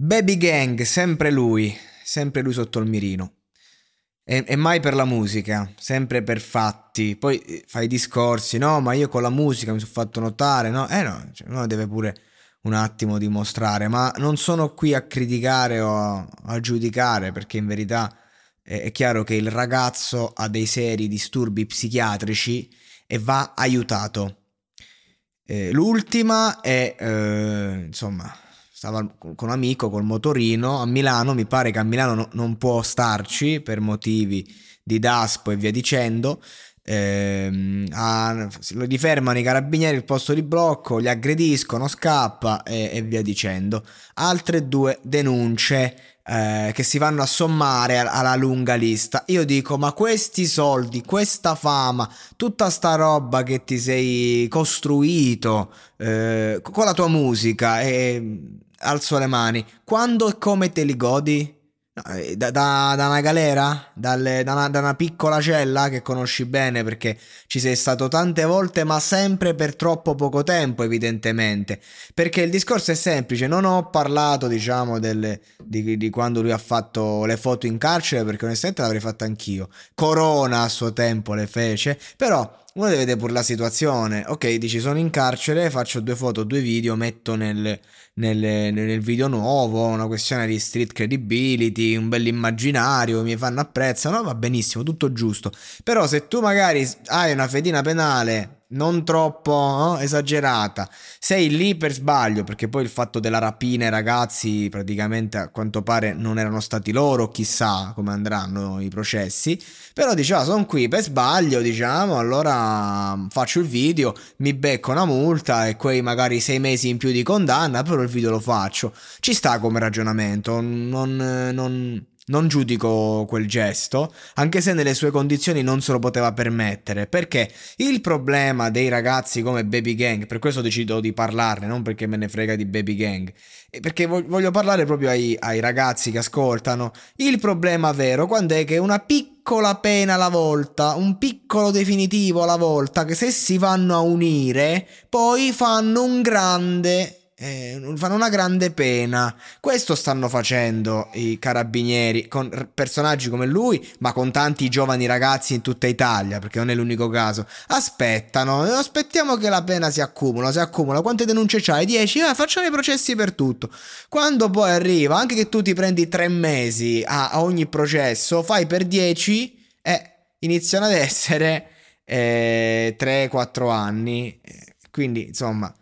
Baby Gang, sempre lui, sempre lui sotto il mirino. E, e, mai per la musica, sempre per fatti. Poi eh, fai discorsi, no, ma io con la musica mi sono fatto notare, no? Eh no, cioè, uno deve pure un attimo dimostrare, ma non sono qui a criticare o a, a giudicare, perché in verità è, è chiaro che il ragazzo ha dei seri disturbi psichiatrici e va aiutato. Eh, l'ultima è, eh, insomma, stava con un amico col motorino a Milano, mi pare che a Milano no, non può starci per motivi di DASPO e via dicendo. Eh, a, gli fermano i carabinieri il posto di blocco, gli aggrediscono, scappa e, e via dicendo. Altre due denunce eh, che si vanno a sommare alla lunga lista. Io dico, ma questi soldi, questa fama, tutta sta roba che ti sei costruito eh, con la tua musica e alzo le mani. Quando e come te li godi? Eh, da, da, da, una galera? Dalle, da, una, da, una, piccola cella che conosci bene perché ci sei stato tante volte ma sempre per troppo poco tempo evidentemente perché il discorso è semplice non ho parlato diciamo delle, di, di, quando lui ha fatto le foto in carcere perché onestamente l'avrei fatto anch'io Corona a suo tempo le fece però uno deve vedere pure la situazione. Ok, dici sono in carcere, faccio due foto, due video, metto nel, nel, nel video nuovo, una questione di street credibility, un bell'immaginario, mi fanno apprezzano, va benissimo, tutto giusto. Però se tu magari hai una fedina penale non troppo no? esagerata. Sei lì per sbaglio, perché poi il fatto della rapina ai ragazzi praticamente a quanto pare non erano stati loro, chissà come andranno i processi. Però diceva, sono qui per sbaglio, diciamo, allora mm, faccio il video, mi becco una multa e quei magari sei mesi in più di condanna, però il video lo faccio. Ci sta come ragionamento, non... non non giudico quel gesto, anche se nelle sue condizioni non se lo poteva permettere, perché il problema dei ragazzi come Baby Gang, per questo decido di parlarne, non perché me ne frega di Baby Gang, perché voglio parlare proprio ai, ai ragazzi che ascoltano, il problema vero quando è che una piccola pena alla volta, un piccolo definitivo alla volta, che se si vanno a unire, poi fanno un grande eh, fanno una grande pena. Questo stanno facendo i carabinieri con personaggi come lui, ma con tanti giovani ragazzi in tutta Italia, perché non è l'unico caso. Aspettano, aspettiamo che la pena si accumula, si accumula. Quante denunce c'hai? 10? Eh, facciamo i processi per tutto. Quando poi arriva, anche che tu ti prendi tre mesi a, a ogni processo, fai per 10 e eh, iniziano ad essere eh, 3-4 anni. Eh, quindi, insomma...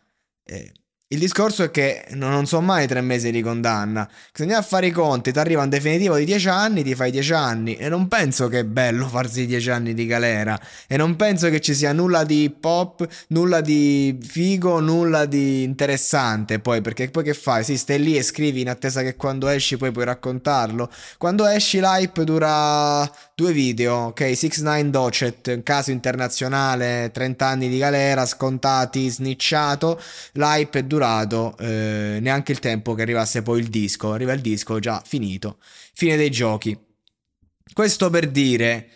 Eh, il discorso è che non sono mai tre mesi di condanna. Bisogna fare i conti, ti arriva un definitivo di dieci anni, ti fai dieci anni. E non penso che è bello farsi dieci anni di galera. E non penso che ci sia nulla di pop, nulla di figo, nulla di interessante. Poi, perché poi che fai? Sì, stai lì e scrivi in attesa che quando esci poi puoi raccontarlo. Quando esci l'hype dura due video, ok? 6 9 Docet, caso internazionale, 30 anni di galera, scontati, snicciato. L'hype è dura durato eh, neanche il tempo che arrivasse poi il disco. Arriva il disco già finito. Fine dei giochi. Questo per dire.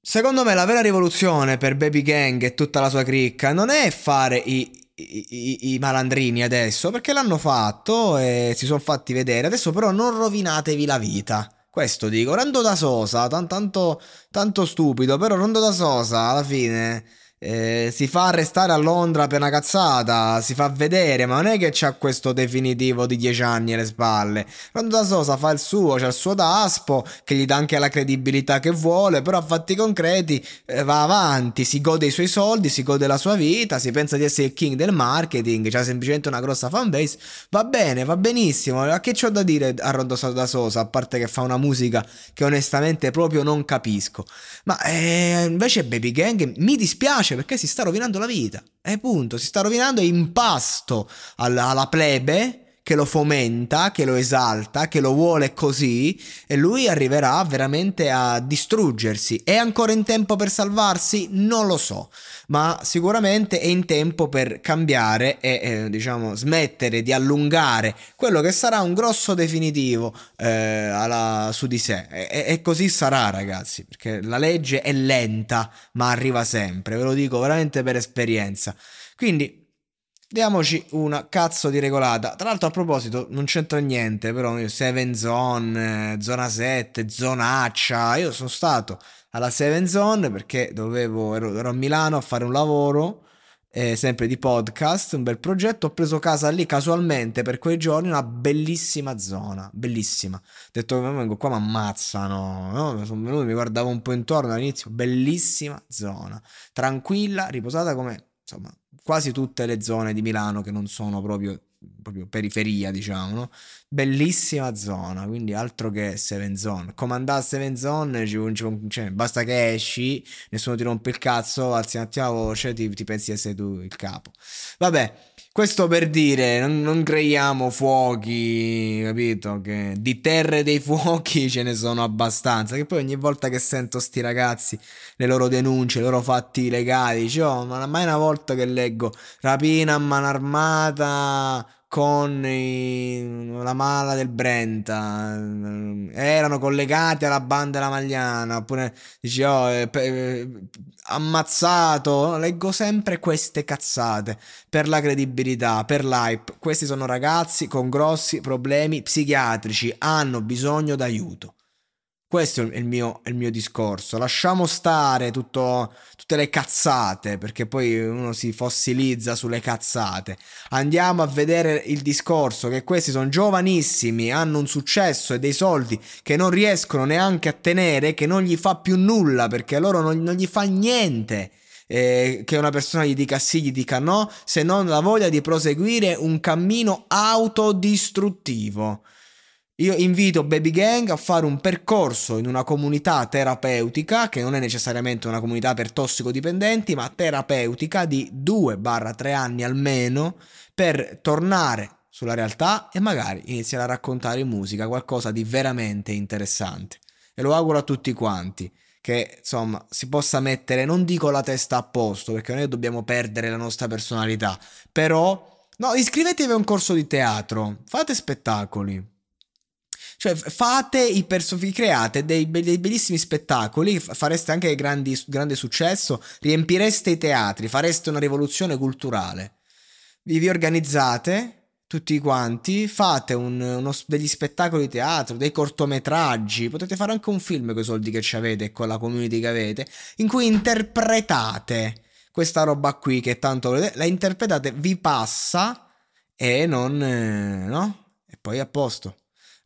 Secondo me la vera rivoluzione per Baby Gang e tutta la sua cricca non è fare i, i, i, malandrini adesso, perché l'hanno fatto e si sono fatti vedere. Adesso però non rovinatevi la vita. Questo dico. Rando da Sosa, tan, tanto, tanto stupido, però Rondo da Sosa alla fine eh, si fa arrestare a Londra per una cazzata, si fa vedere, ma non è che c'ha questo definitivo di 10 anni alle spalle. Rondo da Sosa fa il suo, c'ha il suo daspo che gli dà anche la credibilità che vuole, però a fatti concreti eh, va avanti, si gode i suoi soldi, si gode la sua vita, si pensa di essere il king del marketing, c'ha semplicemente una grossa fanbase, va bene, va benissimo. A che c'ho da dire a Rondo da Sosa, a parte che fa una musica che onestamente proprio non capisco. Ma eh, invece Baby Gang mi dispiace piace perché si sta rovinando la vita. E punto, si sta rovinando in pasto alla, alla plebe che lo fomenta, che lo esalta, che lo vuole così e lui arriverà veramente a distruggersi. È ancora in tempo per salvarsi? Non lo so, ma sicuramente è in tempo per cambiare e eh, diciamo smettere di allungare quello che sarà un grosso definitivo eh, alla, su di sé. E, e così sarà ragazzi, perché la legge è lenta ma arriva sempre, ve lo dico veramente per esperienza. Quindi Diamoci una cazzo di regolata. Tra l'altro, a proposito, non c'entra niente, però io Seven Zone, eh, Zona 7, Zonaccia. Io sono stato alla Seven Zone perché dovevo, ero, ero a Milano a fare un lavoro. Eh, sempre di podcast, un bel progetto. Ho preso casa lì casualmente per quei giorni, una bellissima zona, bellissima. Ho detto vengo qua, mi ammazzano. No? Sono venuto, mi guardavo un po' intorno all'inizio, bellissima zona, tranquilla, riposata come insomma quasi tutte le zone di Milano che non sono proprio, proprio periferia, diciamo, no? Bellissima zona, quindi altro che Seven Zone. Comandare Seven Zone, ci, ci, cioè, basta che esci, nessuno ti rompe il cazzo, alzi un attimo la voce, ti, ti pensi di essere tu il capo. Vabbè, questo per dire, non, non, creiamo fuochi, capito? Che di terre dei fuochi ce ne sono abbastanza. Che poi ogni volta che sento sti ragazzi, le loro denunce, i loro fatti legali, dicevo, oh, ma mai una volta che leggo rapina a mano armata con i, la mala del Brenta erano collegati alla banda della Magliana oppure dici oh eh, eh, ammazzato leggo sempre queste cazzate per la credibilità per l'hype questi sono ragazzi con grossi problemi psichiatrici hanno bisogno d'aiuto questo è il mio, è il mio discorso. Lasciamo stare tutto, tutte le cazzate, perché poi uno si fossilizza sulle cazzate. Andiamo a vedere il discorso che questi sono giovanissimi, hanno un successo e dei soldi che non riescono neanche a tenere, che non gli fa più nulla, perché a loro non, non gli fa niente. Eh, che una persona gli dica sì, gli dica no, se non la voglia di proseguire un cammino autodistruttivo. Io invito Baby Gang a fare un percorso in una comunità terapeutica, che non è necessariamente una comunità per tossicodipendenti, ma terapeutica di 2-3 anni almeno, per tornare sulla realtà e magari iniziare a raccontare in musica qualcosa di veramente interessante. E lo auguro a tutti quanti che insomma si possa mettere, non dico la testa a posto, perché noi dobbiamo perdere la nostra personalità, però no, iscrivetevi a un corso di teatro, fate spettacoli cioè, fate i personaggi, create dei, dei, bellissimi spettacoli, fareste anche grandi, grande successo, riempireste i teatri, fareste una rivoluzione culturale. Vi, vi organizzate tutti quanti, fate un, uno, degli spettacoli di teatro, dei cortometraggi, potete fare anche un film con i soldi che ci avete e con la community che avete, in cui interpretate questa roba qui che tanto volete, la interpretate, vi passa e non... Eh, no? E poi a posto.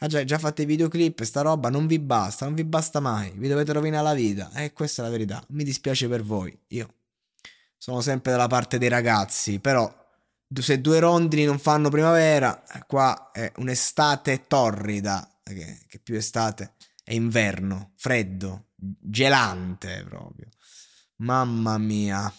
Ah già, già fate videoclip, sta roba non vi basta, non vi basta mai, vi dovete rovinare la vita. E eh, questa è la verità. Mi dispiace per voi. Io sono sempre dalla parte dei ragazzi, però se due rondini non fanno primavera, qua è un'estate torrida, che, che più estate è inverno, freddo, gelante proprio. Mamma mia.